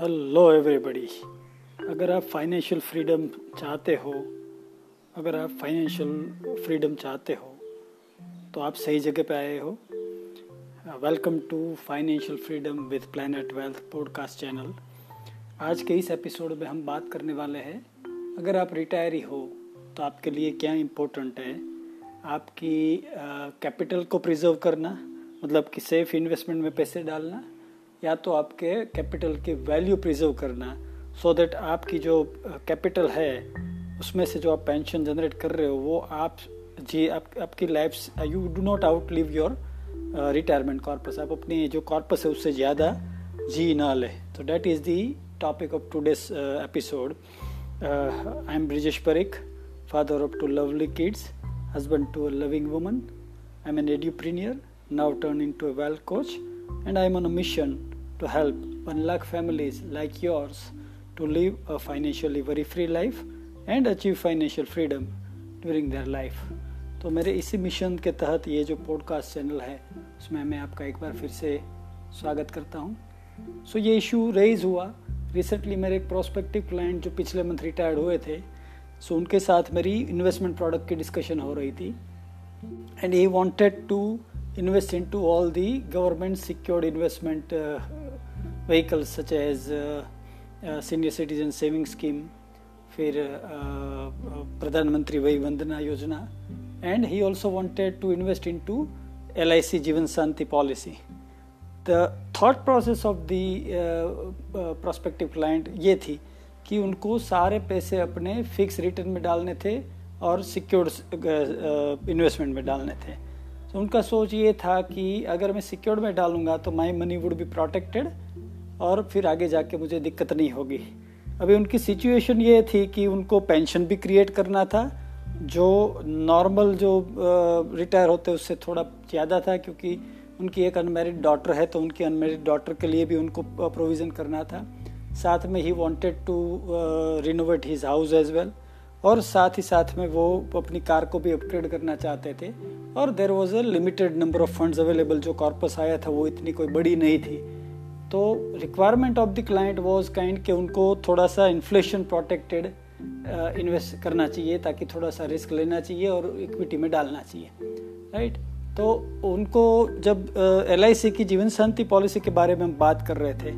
Hello everybody अगर आप financial freedom चाहते हो अगर आप फाइनेंशियल फ्रीडम चाहते हो तो आप सही जगह पे आए हो। Welcome to financial freedom with Planet Wealth podcast channel आज के इस एपिसोड में हम बात करने वाले हैं अगर आप रिटायरी हो तो आपके लिए क्या इम्पोर्टेंट है? आपकी कैपिटल uh, को प्रिजर्व करना मतलब कि सेफ़ इन्वेस्टमेंट में पैसे डालना या तो आपके कैपिटल की वैल्यू प्रिजर्व करना सो so दैट आपकी जो कैपिटल है उसमें से जो आप पेंशन जनरेट कर रहे हो वो आप जी आप, आपकी life you do not outlive your retirement corpus आप अपनी जो कॉर्पस है उससे ज़्यादा जी ना ले. तो that is the topic of today's episode I am Brijesh Parikh father of two lovely kids, husband to a loving woman. I'm an edupreneur, now turned into a well coach, and I'm on a mission to help 1 lakh families like yours to live a financially very free life and achieve financial freedom during their life. तो मेरे इसी mission के तहत ये जो podcast channel है उसमें मैं आपका एक बार फिर से स्वागत करता हूँ। सो so, ये इशू रेज हुआ। रिसेंटली मेरे एक प्रोस्पेक्टिव क्लाइंट जो पिछले मंथ रिटायर्ड हुए थे सो so, उनके साथ मेरी इन्वेस्टमेंट प्रोडक्ट की डिस्कशन हो रही थी। And he wanted to invest into all the government secured investment uh, vehicles such as uh, uh, senior citizen saving scheme फिर Pradhan Mantri Vaya Vandana Yojana and he also wanted to invest into L I C Jeevan Shanti policy the thought process of the prospective client ये थी कि उनको सारे पैसे अपने fix return में डालने थे और सिक्योर्ड इन्वेस्टमेंट में डालने थे। तो उनका सोच ये था कि अगर मैं सिक्योर्ड में डालूँगा तो my money would be protected और फिर आगे जाके मुझे दिक्कत नहीं होगी। अभी उनकी सिचुएशन ये थी कि उनको पेंशन भी क्रिएट करना था, जो नॉर्मल जो रिटायर होते उससे थोड़ा ज़्यादा था क्योंकि उनकी एक अनमेरिड डॉटर है तो उनकी अनमेरिड डॉटर के लिए भी उनको प्रोविज़न करना था। साथ में ही wanted to renovate his house as well और साथ ही साथ में वो अपनी कार को भी अपग्रेड करना चाहते थे। और there was a limited number of funds available जो कॉर्पस आया था वो इतनी कोई बड़ी नहीं थी तो requirement of the client was kind कि उनको थोड़ा सा इन्फ्लेशन प्रोटेक्टेड इन्वेस्ट करना चाहिए ताकि थोड़ा सा रिस्क लेना चाहिए और इक्विटी में डालना चाहिए राइट right? तो उनको जब एल uh, की जीवन शांति पॉलिसी के बारे में हम बात कर रहे थे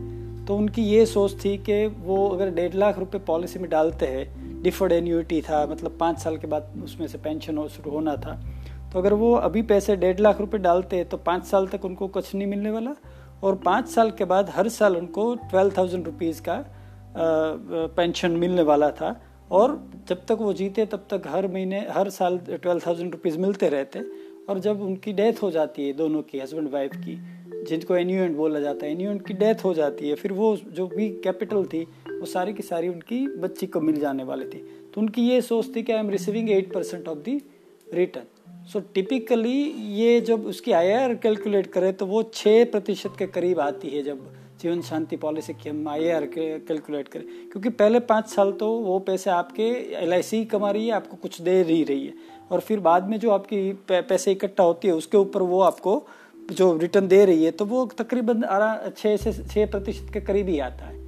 तो उनकी ये सोच थी कि वो अगर डेढ़ लाख रुपए पॉलिसी में डालते हैं डिफर्ड एन्यूटी था मतलब पाँच साल के बाद उसमें से पेंशन हो शुरू होना था तो अगर वो अभी पैसे डेढ़ लाख रुपए डालते तो पाँच साल तक उनको कुछ नहीं मिलने वाला। और पाँच साल के बाद हर साल उनको ट्वेल्व थाउज़ेंड रुपीज़ का पेंशन मिलने वाला था। और जब तक वो जीते, तब तक हर महीने, हर साल ट्वेल्व थाउज़ेंड रुपीज़ मिलते रहते। और जब उनकी डेथ हो जाती है दोनों की, हस्बैंड वाइफ की, जिनको एन्यूएंट बोला जाता है, एन्यूएंट की डेथ हो जाती है, फिर वो जो भी कैपिटल थी, वो सारी की सारी उनकी बच्ची को मिल जाने वाली थी। तो उनकी ये सोच थी कि I am receiving eight percent of the return so typically ये जब उसकी आई आर कैलकुलेट करें तो वो छः प्रतिशत के करीब आती है जब जीवन शांति पॉलिसी की हम आई आर कैलकुलेट करें। क्योंकि पहले पाँच साल तो वो पैसे आपके एल आई सी कमा रही है, आपको कुछ दे ही रही है। और फिर बाद में जो आपकी पैसे इकट्ठा होती है, उसके ऊपर वो आपको जो रिटर्न दे रही है तो वो तकरीबन छः से छः प्रतिशत के करीब ही आता है।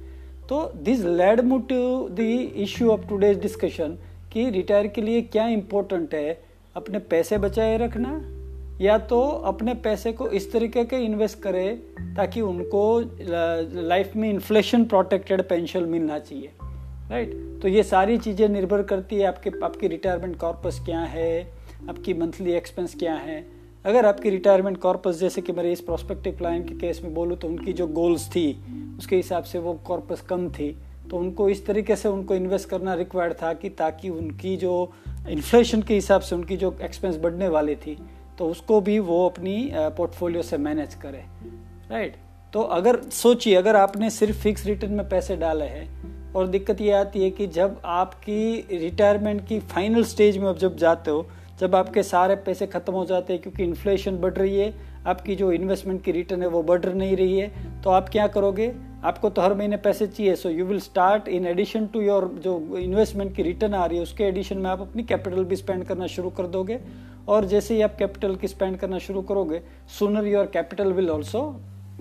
तो this led me to the issue of today's discussion कि रिटायर के लिए क्या इम्पोर्टेंट है अपने पैसे बचाए रखना, या तो अपने पैसे को इस तरीके के इन्वेस्ट करें ताकि उनको लाइफ में इन्फ्लेशन प्रोटेक्टेड पेंशन मिलना चाहिए राइट तो ये सारी चीज़ें निर्भर करती है आपके, आपकी रिटायरमेंट कॉर्पस क्या है, आपकी मंथली एक्सपेंस क्या है। अगर आपकी रिटायरमेंट कॉर्पस जैसे कि मेरे इस प्रोस्पेक्टिव क्लाइंट के केस में बोलूँ तो उनकी जो गोल्स थी, उसके हिसाब से वो कॉर्पस कम थी। तो उनको इस तरीके से उनको इन्वेस्ट करना रिक्वायर्ड था कि ताकि उनकी जो इन्फ्लेशन के हिसाब से उनकी जो एक्सपेंस बढ़ने वाली थी तो उसको भी वो अपनी पोर्टफोलियो से मैनेज करे। राइट तो अगर, सोचिए, अगर आपने सिर्फ़ फिक्स रिटर्न में पैसे डाले हैं, और दिक्कत ये आती है कि जब आपकी रिटायरमेंट की फाइनल स्टेज में जब जाते हो, जब आपके सारे पैसे खत्म हो जाते हैं क्योंकि इन्फ्लेशन बढ़ रही है, आपकी जो इन्वेस्टमेंट की रिटर्न है वो बढ़ नहीं रही है तो आप क्या करोगे? आपको तो हर महीने पैसे चाहिए so you will start in addition to your जो इन्वेस्टमेंट की रिटर्न आ रही है उसके एडिशन में आप अपनी कैपिटल भी स्पेंड करना शुरू कर दोगे। और जैसे ही आप कैपिटल की स्पेंड करना शुरू करोगे sooner your capital will also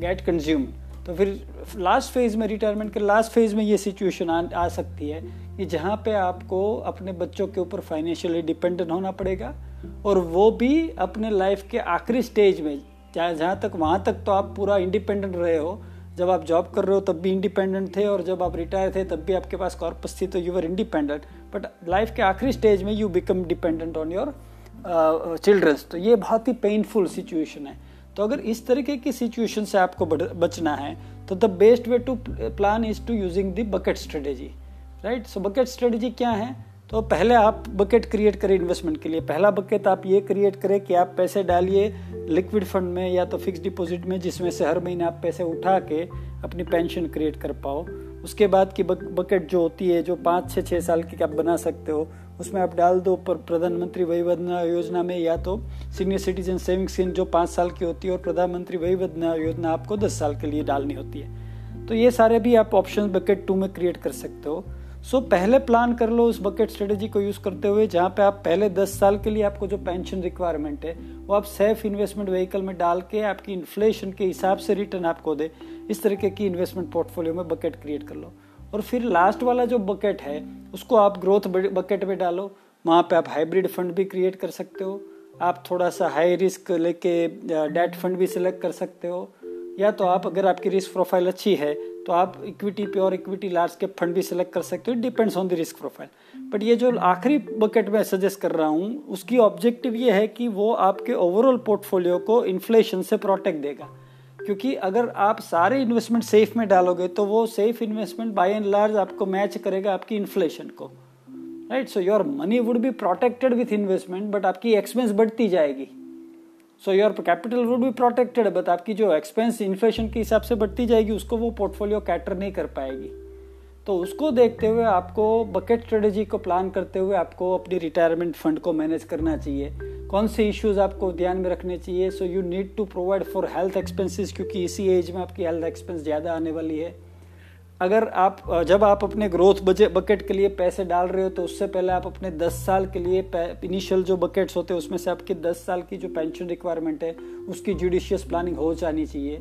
get consume तो फिर लास्ट फ़ेज़ में रिटायरमेंट के लास्ट फ़ेज़ में ये सिचुएशन आ, आ सकती है कि जहाँ पे आपको अपने बच्चों के ऊपर फाइनेंशियली डिपेंडेंट होना पड़ेगा और वो भी अपने लाइफ के आखिरी स्टेज में चाहे जहाँ तक वहाँ तक तो आप पूरा इंडिपेंडेंट रहे हो जब आप जॉब कर रहे हो, तब भी इंडिपेंडेंट थे और जब आप रिटायर थे, तब भी आपके पास कॉर्पस थी तो you are independent but life के आखिरी स्टेज में you become dependent on your childrens तो ये बहुत ही पेनफुल सिचुएशन है. तो अगर इस तरीके की सिचुएशन से आपको बचना है तो the best way to plan is to using the bucket strategy right so bucket strategy क्या है? तो पहले आप बकेट क्रिएट करें इन्वेस्टमेंट के लिए। पहला बकेट आप ये क्रिएट करें कि आप पैसे डालिए लिक्विड फंड में या तो फिक्स डिपॉजिट में, जिसमें से हर महीने आप पैसे उठा के अपनी पेंशन क्रिएट कर पाओ। उसके बाद की बकेट जो होती है, जो पाँच छः छः साल की आप बना सकते हो, उसमें आप डाल दो पर प्रधानमंत्री वही वंदना योजना में, या तो सीनियर सिटीजन सेविंग स्कीम जो पाँच साल की होती है और प्रधानमंत्री वही वंदना योजना आपको दस साल के लिए डालनी होती है। तो ये सारे भी आप ऑप्शन बकेट टू में क्रिएट कर सकते हो। सो so, पहले प्लान कर लो उस बकेट स्ट्रेटेजी को यूज़ करते हुए जहाँ पे आप पहले 10 साल के लिए आपको जो पेंशन रिक्वायरमेंट है वो आप सेफ़ इन्वेस्टमेंट व्हीकल में डाल के आपकी इन्फ्लेशन के हिसाब से रिटर्न आपको दे। इस तरीके की इन्वेस्टमेंट पोर्टफोलियो में बकेट क्रिएट कर लो। और फिर लास्ट वाला जो बकेट है उसको आप ग्रोथ बकेट में डालो। वहाँ पे आप हाइब्रिड फंड भी क्रिएट कर सकते हो। आप थोड़ा सा हाई रिस्क लेके डेट फंड भी सिलेक्ट कर सकते हो। या तो आप अगर आपकी रिस्क प्रोफ़ाइल अच्छी है तो आप इक्विटी प्योर इक्विटी लार्ज के फंड भी सिलेक्ट कर सकते हो. Depends on the risk profile but ये जो आखिरी बकेट में सजेस्ट कर रहा हूँ, उसकी ऑब्जेक्टिव ये है कि वो आपके ओवरऑल पोर्टफोलियो को इन्फ्लेशन से प्रोटेक्ट देगा. क्योंकि अगर आप सारे इन्वेस्टमेंट सेफ़ में डालोगे तो वो safe investment by and large आपको मैच करेगा आपकी इन्फ्लेशन को. Right so your money would be protected with investment but आपकी एक्सपेंस बढ़ती जाएगी. So your capital would be protected but आपकी जो एक्सपेंस इन्फ्लेशन के हिसाब से बढ़ती जाएगी, उसको वो पोर्टफोलियो कैटर नहीं कर पाएगी। तो उसको देखते हुए आपको बकेट स्ट्रेटेजी को प्लान करते हुए आपको अपनी रिटायरमेंट फंड को मैनेज करना चाहिए। कौन से इश्यूज़ आपको ध्यान में रखने चाहिए? So you need to provide for health expenses क्योंकि इसी एज में आपकी हेल्थ एक्सपेंस ज़्यादा आने वाली है। अगर आप, जब आप अपने ग्रोथ बकेट के लिए पैसे डाल रहे हो तो उससे पहले आप अपने 10 साल के लिए इनिशियल जो बकेट्स होते हैं, उसमें से आपकी 10 साल की जो पेंशन रिक्वायरमेंट है, उसकी जुडिशियस प्लानिंग हो जानी चाहिए।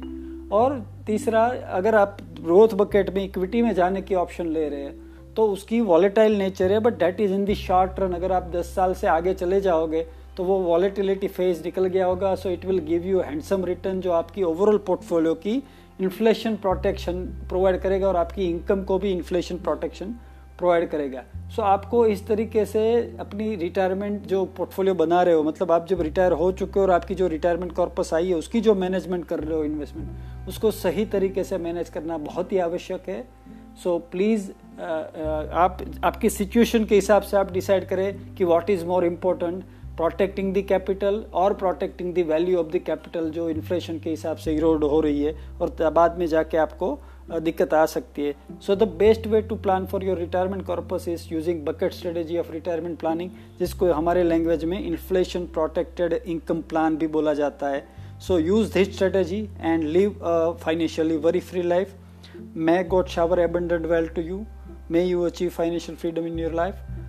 और तीसरा, अगर आप ग्रोथ बकेट में इक्विटी में जाने की ऑप्शन ले रहे हैं तो उसकी वॉलेटाइल नेचर है but debt is in the short run अगर आप 10 साल से आगे चले जाओगे तो वो वॉलेटिलिटी फ़ेज़ निकल गया होगा so it will give you handsome return जो आपकी ओवरऑल पोर्टफोलियो की इन्फ्लेशन प्रोटेक्शन प्रोवाइड करेगा और आपकी इनकम को भी इन्फ्लेशन प्रोटेक्शन प्रोवाइड करेगा। सो so, आपको इस तरीके से अपनी रिटायरमेंट जो पोर्टफोलियो बना रहे हो मतलब आप जब रिटायर हो चुके हो और आपकी जो रिटायरमेंट कॉर्पस आई है उसकी जो मैनेजमेंट कर रहे हो इन्वेस्टमेंट उसको सही तरीके से मैनेज करना बहुत ही आवश्यक है। सो so, प्लीज़ आप आपकी सिचुएशन के हिसाब से आप डिसाइड करें कि what is more important protecting the capital और protecting the value of the capital जो इन्फ्लेशन के हिसाब से इरोड हो रही है और बाद में जाके आपको दिक्कत आ सकती है। So the best way to plan for your retirement corpus is using bucket strategy of retirement planning जिसको हमारे लैंग्वेज में इन्फ्लेशन प्रोटेक्टेड इनकम प्लान भी बोला जाता है। So use this strategy and live financially very free life may God shower abundant wealth to you may you achieve financial freedom in your life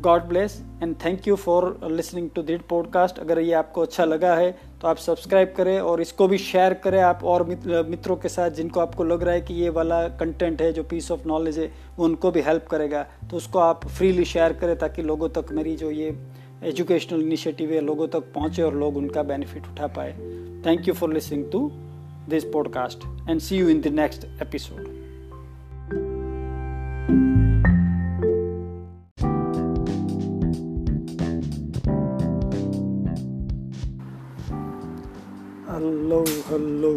God bless and thank you for listening to this podcast अगर ये आपको अच्छा लगा है तो आप subscribe करें और इसको भी शेयर करें। आप और मित्रों के साथ जिनको आपको लग रहा है कि ये वाला कंटेंट है जो पीस ऑफ़ नॉलेज है, वो उनको भी हेल्प करेगा। तो उसको आप फ्रीली शेयर करें ताकि लोगों तक मेरी जो ये एजुकेशनल इनिशिएटिव है, लोगों तक पहुँचे और लोग उनका बेनिफिट उठा पाए। Thank you for listening to this podcast and see you in the next episode hello.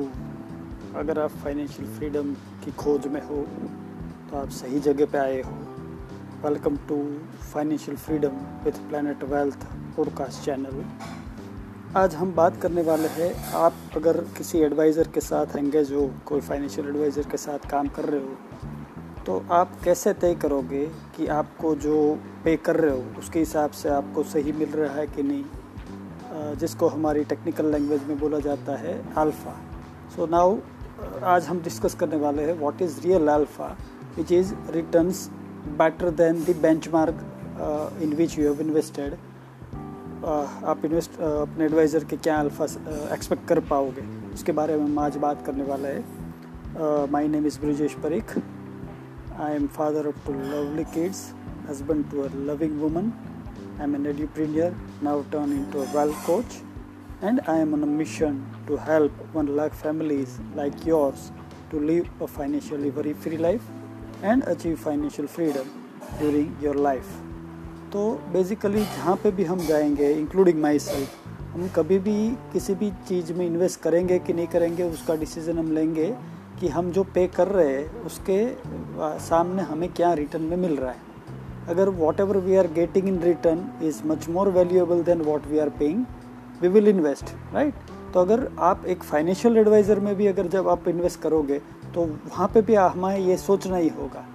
अगर आप फाइनेंशियल फ्रीडम की खोज में हो तो आप सही जगह पे आए हो। Welcome to financial freedom with planet wealth podcast channel आज हम बात करने वाले हैं, आप अगर किसी एडवाइज़र के साथ एंगेज हो, कोई फाइनेंशियल एडवाइज़र के साथ काम कर रहे हो तो आप कैसे तय करोगे कि आपको जो पे कर रहे हो, उसके हिसाब से आपको सही मिल रहा है कि नहीं? जिसको हमारी टेक्निकल लैंग्वेज में बोला जाता है अल्फ़ा सो नाउ आज हम डिस्कस करने वाले हैं what is real alpha which is returns better than the benchmark in which you have invested आप इन्वेस्ट uh, अपने एडवाइज़र के क्या अल्फ़ा एक्सपेक्ट कर पाओगे? उसके बारे में हम आज बात करने वाले हैं। Uh, name is Brajesh Brijesh I am father of two lovely kids kids, to a loving loving woman. I'm an entrepreneur, now turned into a wealth coach, and I am on a mission to help 1 lakh families like yours to live a financially very free life and achieve financial freedom during your life. तो basically जहाँ पे भी हम जाएँगे including my self हम कभी भी किसी भी चीज़ में इन्वेस्ट करेंगे कि नहीं करेंगे उसका डिसीज़न हम लेंगे कि हम जो पे कर रहे हैं उसके सामने हमें क्या रिटर्न में मिल रहा है अगर whatever we are getting in return is much more valuable than what we are paying we will invest right तो अगर आप एक फाइनेंशियल एडवाइज़र में भी अगर जब आप इन्वेस्ट करोगे तो वहाँ पे भी हमें ये सोचना ही होगा।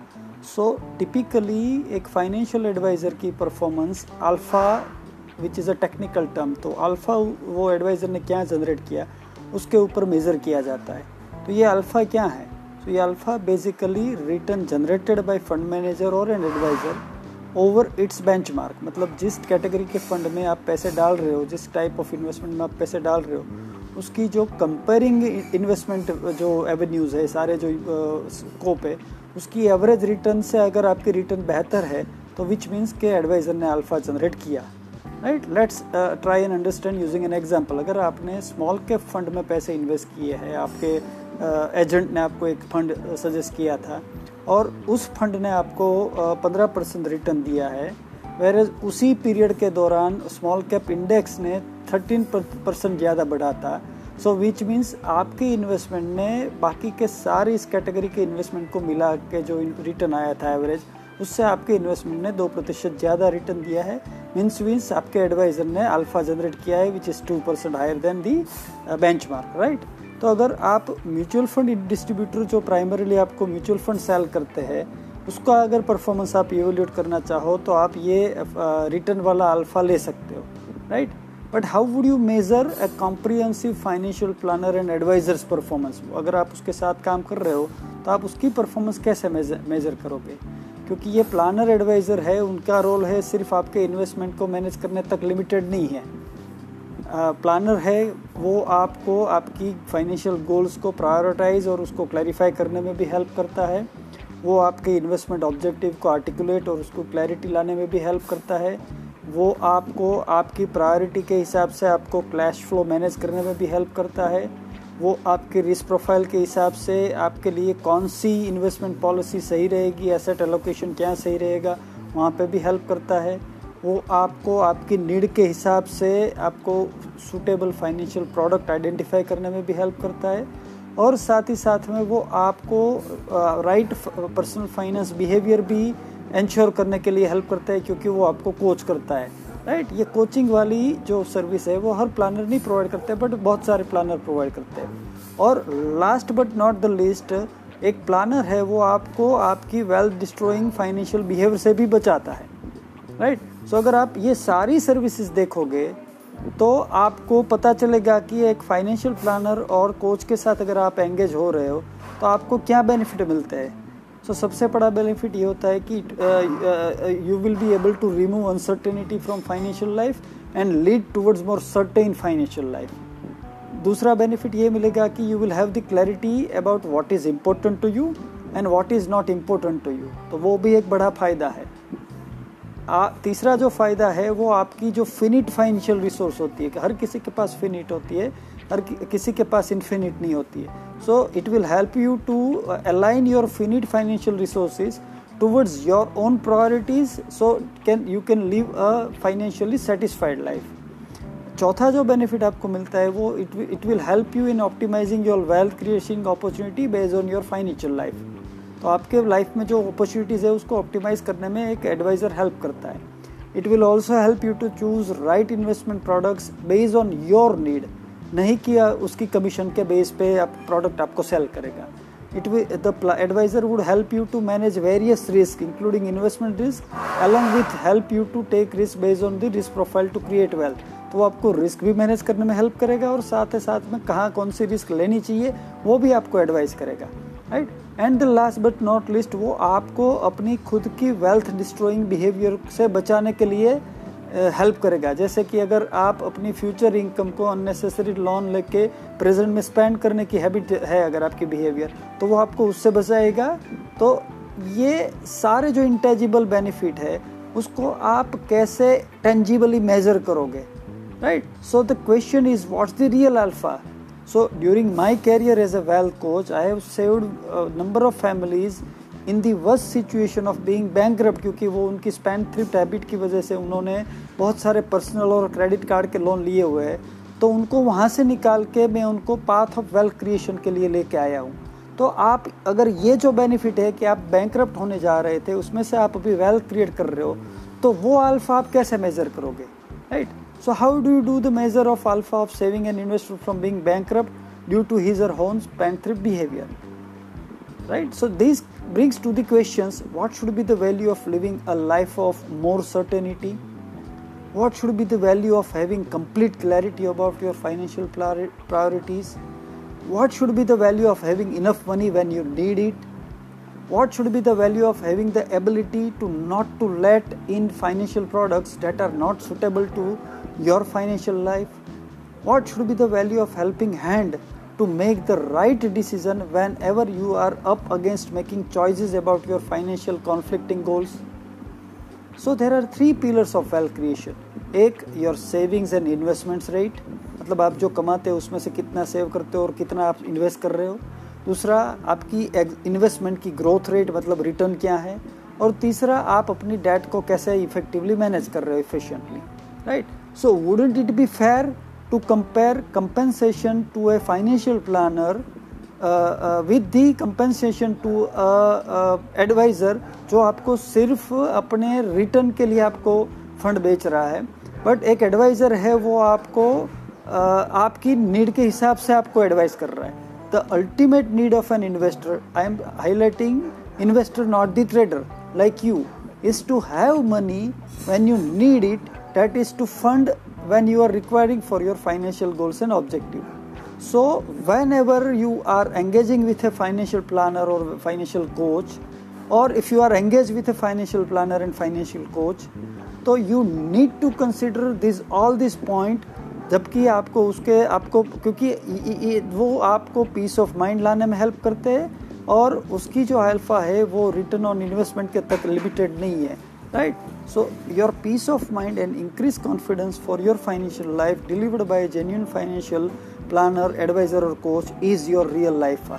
सो so, टिपिकली एक फाइनेंशियल एडवाइज़र की performance alpha which is a technical term तो अल्फ़ा वो एडवाइज़र ने क्या जनरेट किया? उसके ऊपर मेज़र किया जाता है। तो ये अल्फ़ा क्या है? तो ये alpha basically return generated by fund manager और an advisor over its benchmark मतलब जिस कैटेगरी के फंड में आप पैसे डाल रहे हो जिस टाइप ऑफ़ इन्वेस्टमेंट में आप पैसे डाल रहे हो उसकी जो कंपेयरिंग इन्वेस्टमेंट जो एवेन्यूज़ है सारे जो स्कोप है उसकी एवरेज रिटर्न से अगर आपकी रिटर्न बेहतर है तो विच मीन्स के एडवाइज़र ने अल्फ़ा जनरेट किया। Right let's try and understand using an example अगर आपने स्मॉल कैप फंड में पैसे इन्वेस्ट किए हैं आपके एजेंट uh, ने आपको एक फंड सजेस्ट किया था और उस फंड ने आपको पंद्रह परसेंट रिटर्न दिया है। वेर उसी पीरियड के दौरान स्मॉल कैप इंडेक्स ने थर्टीन परसेंट ज़्यादा बढ़ा था सो विच मीन्स आपके इन्वेस्टमेंट ने बाकी के सारे इस कैटेगरी के इन्वेस्टमेंट को मिला के जो रिटर्न आया था एवरेज उससे आपके इन्वेस्टमेंट ने दो प्रतिशत ज़्यादा रिटर्न दिया है। मीन्स मीन्स आपके एडवाइजर ने अल्फ़ा जनरेट किया है which is two percent higher than the benchmark right तो अगर आप म्यूचुअल फंड डिस्ट्रीब्यूटर जो प्राइमरीली आपको म्यूचुअल फंड सेल करते हैं, उसका अगर परफॉर्मेंस आप इवेल्यूट करना चाहो तो आप ये रिटर्न वाला अल्फ़ा ले सकते हो right but how would you measure a comprehensive financial planner and advisor's performance अगर आप उसके साथ काम कर रहे हो तो आप उसकी परफॉर्मेंस कैसे मेजर करोगे? क्योंकि ये प्लानर एडवाइज़र है, उनका रोल है सिर्फ़ आपके इन्वेस्टमेंट को मैनेज करने तक लिमिटेड नहीं है। प्लानर है, वो आपको आपकी फाइनेंशियल गोल्स को प्रायोरिटाइज और उसको क्लैरिफाई करने में भी हेल्प करता है। वो आपके इन्वेस्टमेंट ऑब्जेक्टिव को आर्टिकुलेट और उसको क्लैरिटी लाने में भी हेल्प करता है। वो आपको आपकी प्रायोरिटी के हिसाब से आपको क्लैश फ्लो मैनेज करने में भी हेल्प करता है। वो आपके रिस्क प्रोफ़ाइल के हिसाब से आपके लिए कौन सी इन्वेस्टमेंट पॉलिसी सही रहेगी एसेट एलोकेशन क्या सही रहेगा, वहाँ पे भी हेल्प करता है। वो आपको आपकी नीड के हिसाब से आपको सूटेबल फाइनेंशियल प्रोडक्ट आइडेंटिफाई करने में भी हेल्प करता है और साथ ही साथ में वो आपको राइट पर्सनल फाइनेंस बिहेवियर भी इंश्योर करने के लिए हेल्प करता है क्योंकि वो आपको कोच करता है। राइट ये कोचिंग वाली जो सर्विस है वो हर प्लानर नहीं प्रोवाइड करते बट बहुत सारे प्लानर प्रोवाइड करते हैं। और last but not the least एक प्लानर है वो आपको आपकी वेल्थ डिस्ट्रॉइंग फाइनेंशियल बिहेवियर से भी बचाता है। Right right? सो so, अगर आप ये सारी सर्विसेज़ देखोगे तो आपको पता चलेगा कि एक फाइनेंशियल प्लानर और कोच के साथ अगर आप एंगेज हो रहे हो तो आपको क्या बेनिफिट मिलता है? सो so, सबसे बड़ा बेनिफिट ये होता है कि you will be able to remove uncertainty from financial life and lead towards more certain financial life दूसरा बेनिफिट ये मिलेगा कि you will have the clarity about what is important to you and what is not important to you तो वो भी एक बड़ा फ़ायदा है। आ, तीसरा जो फ़ायदा है वो आपकी जो फिनिट फाइनेंशियल रिसोर्स होती है कि हर किसी के पास फिनिट होती है हर कि, किसी के पास इन्फिनिट नहीं होती है। So it will help you to align your finite financial resources towards your own priorities so can you can live a financially satisfied life चौथा जो बेनिफिट आपको मिलता है वो it it will help you in optimising your wealth creation opportunity based on your financial life तो आपके life में जो अपॉर्चुनिटीज़ है, उसको ऑप्टिमाइज करने में एक एडवाइज़र हेल्प करता है। It will also help you to choose right investment products based on your need नहीं किया उसकी कमीशन के बेस पे आप प्रोडक्ट आपको सेल करेगा। It the advisor would help you to manage various risk including investment risk along with help you to take risk based on the risk profile to create wealth तो आपको risk भी manage करने में help करेगा और साथ ही साथ में कहाँ कौन सी रिस्क लेनी चाहिए, वो भी आपको एडवाइस करेगा। Right and the last but not least वो आपको अपनी खुद की वेल्थ डिस्ट्रॉइंग बिहेवियर से बचाने के लिए हेल्प करेगा। जैसे कि अगर आप अपनी फ्यूचर इनकम को अननेसेसरी लोन लेके प्रेजेंट में स्पेंड करने की हैबिट है अगर आपकी बिहेवियर तो वो आपको उससे बचाएगा। तो ये सारे जो इंटेजिबल बेनिफिट है, उसको आप कैसे टेंजिबली मेजर करोगे? Right so the question is what's the real alpha so during my career as a wealth coach I have saved number of families in the worst situation of being bank क्योंकि वो उनकी span thrift habit की वजह से उन्होंने बहुत सारे personal और क्रेडिट कार्ड के लोन लिए हुए हैं। तो उनको वहाँ से निकाल के मैं उनको पाथ ऑफ़ वेल्थ क्रिएशन के लिए लेके आया हूँ। तो आप, अगर ये जो बेनिफिट है कि आप बैंक होने जा रहे थे, उसमें से आप अभी वेल्थ क्रिएट कर रहे हो तो वो अल्फ़ा आप कैसे मेजर करोगे? Right So, how do you do the measure of alpha of saving an investor from being bankrupt due to his or her own spendthrift behavior? Right? So, this brings to the questions what should be the value of living a life of more certainty? What should be the value of having complete clarity about your financial priorities? What should be the value of having enough money when you need it? What should be the value of having the ability to not to let in financial products that are not suitable to your financial life what should be the value of helping hand to make the right decision whenever you are up against making choices about your financial conflicting goals. So there are three pillars of wealth creation. एक your savings and investments rate मतलब आप जो कमाते हो उसमें से कितना save करते हो और कितना आप इन्वेस्ट कर रहे हो दूसरा आपकी इन्वेस्टमेंट की ग्रोथ रेट मतलब रिटर्न क्या है? और तीसरा आप अपनी डेट को कैसे इफेक्टिवली मैनेज कर रहे हो efficiently right so wouldn't it be fair to compare compensation to a financial planner with the with to advisor जो आपको सिर्फ़ अपने रिटर्न के लिए आपको फंड बेच रहा है बट एक एडवाइज़र है वो आपको uh, आपकी नीड के हिसाब से आपको एडवाइस कर रहा है। the ultimate need of an investor, I am highlighting investor, not the trader, like you, is to have money when you need it, that is to fund when you are requiring for your financial goals and objective. So, whenever you are engaging with a financial planner or financial coach, or if you are engaged with a financial planner and financial coach, so you need to consider this all these point जबकि आपको उसके, आपको, क्योंकि वो आपको piece of mind लाने में help करते हैं और उसकी जो अल्फ़ा है, वो रिटर्न ऑन इन्वेस्टमेंट के तक लिमिटेड नहीं है right so your peace of mind and increase confidence for your financial life delivered by genuine financial planner advisor और coach is your real life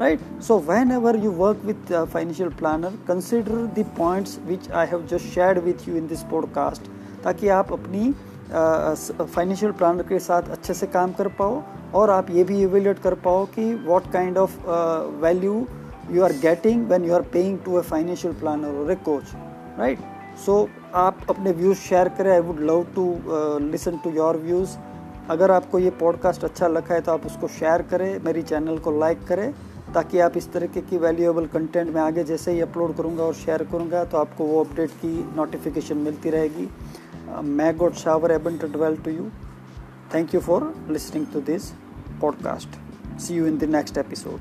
right so whenever you work with financial planner consider the points which I have just share with you in this podcast ताकि आप अपनी financial planner के साथ अच्छे से काम कर पाओ और आप ये भी इवेल्यूट कर पाओ कि what kind of value you are getting when you are paying to a financial planner और ए कोच राइट सो आप अपने व्यूज़ शेयर करें। I would love to listen to your views अगर आपको ये पॉडकास्ट अच्छा लगा है तो आप उसको शेयर करें। मेरी चैनल को लाइक करें ताकि आप इस तरीके की वैल्यूएबल कंटेंट में आगे जैसे ही अपलोड करूँगा और शेयर करूँगा तो आपको वो अपडेट की नोटिफिकेशन मिलती रहेगी। Uh, may God shower abundant wealth to you. Thank you for listening to this podcast. See you in the next episode.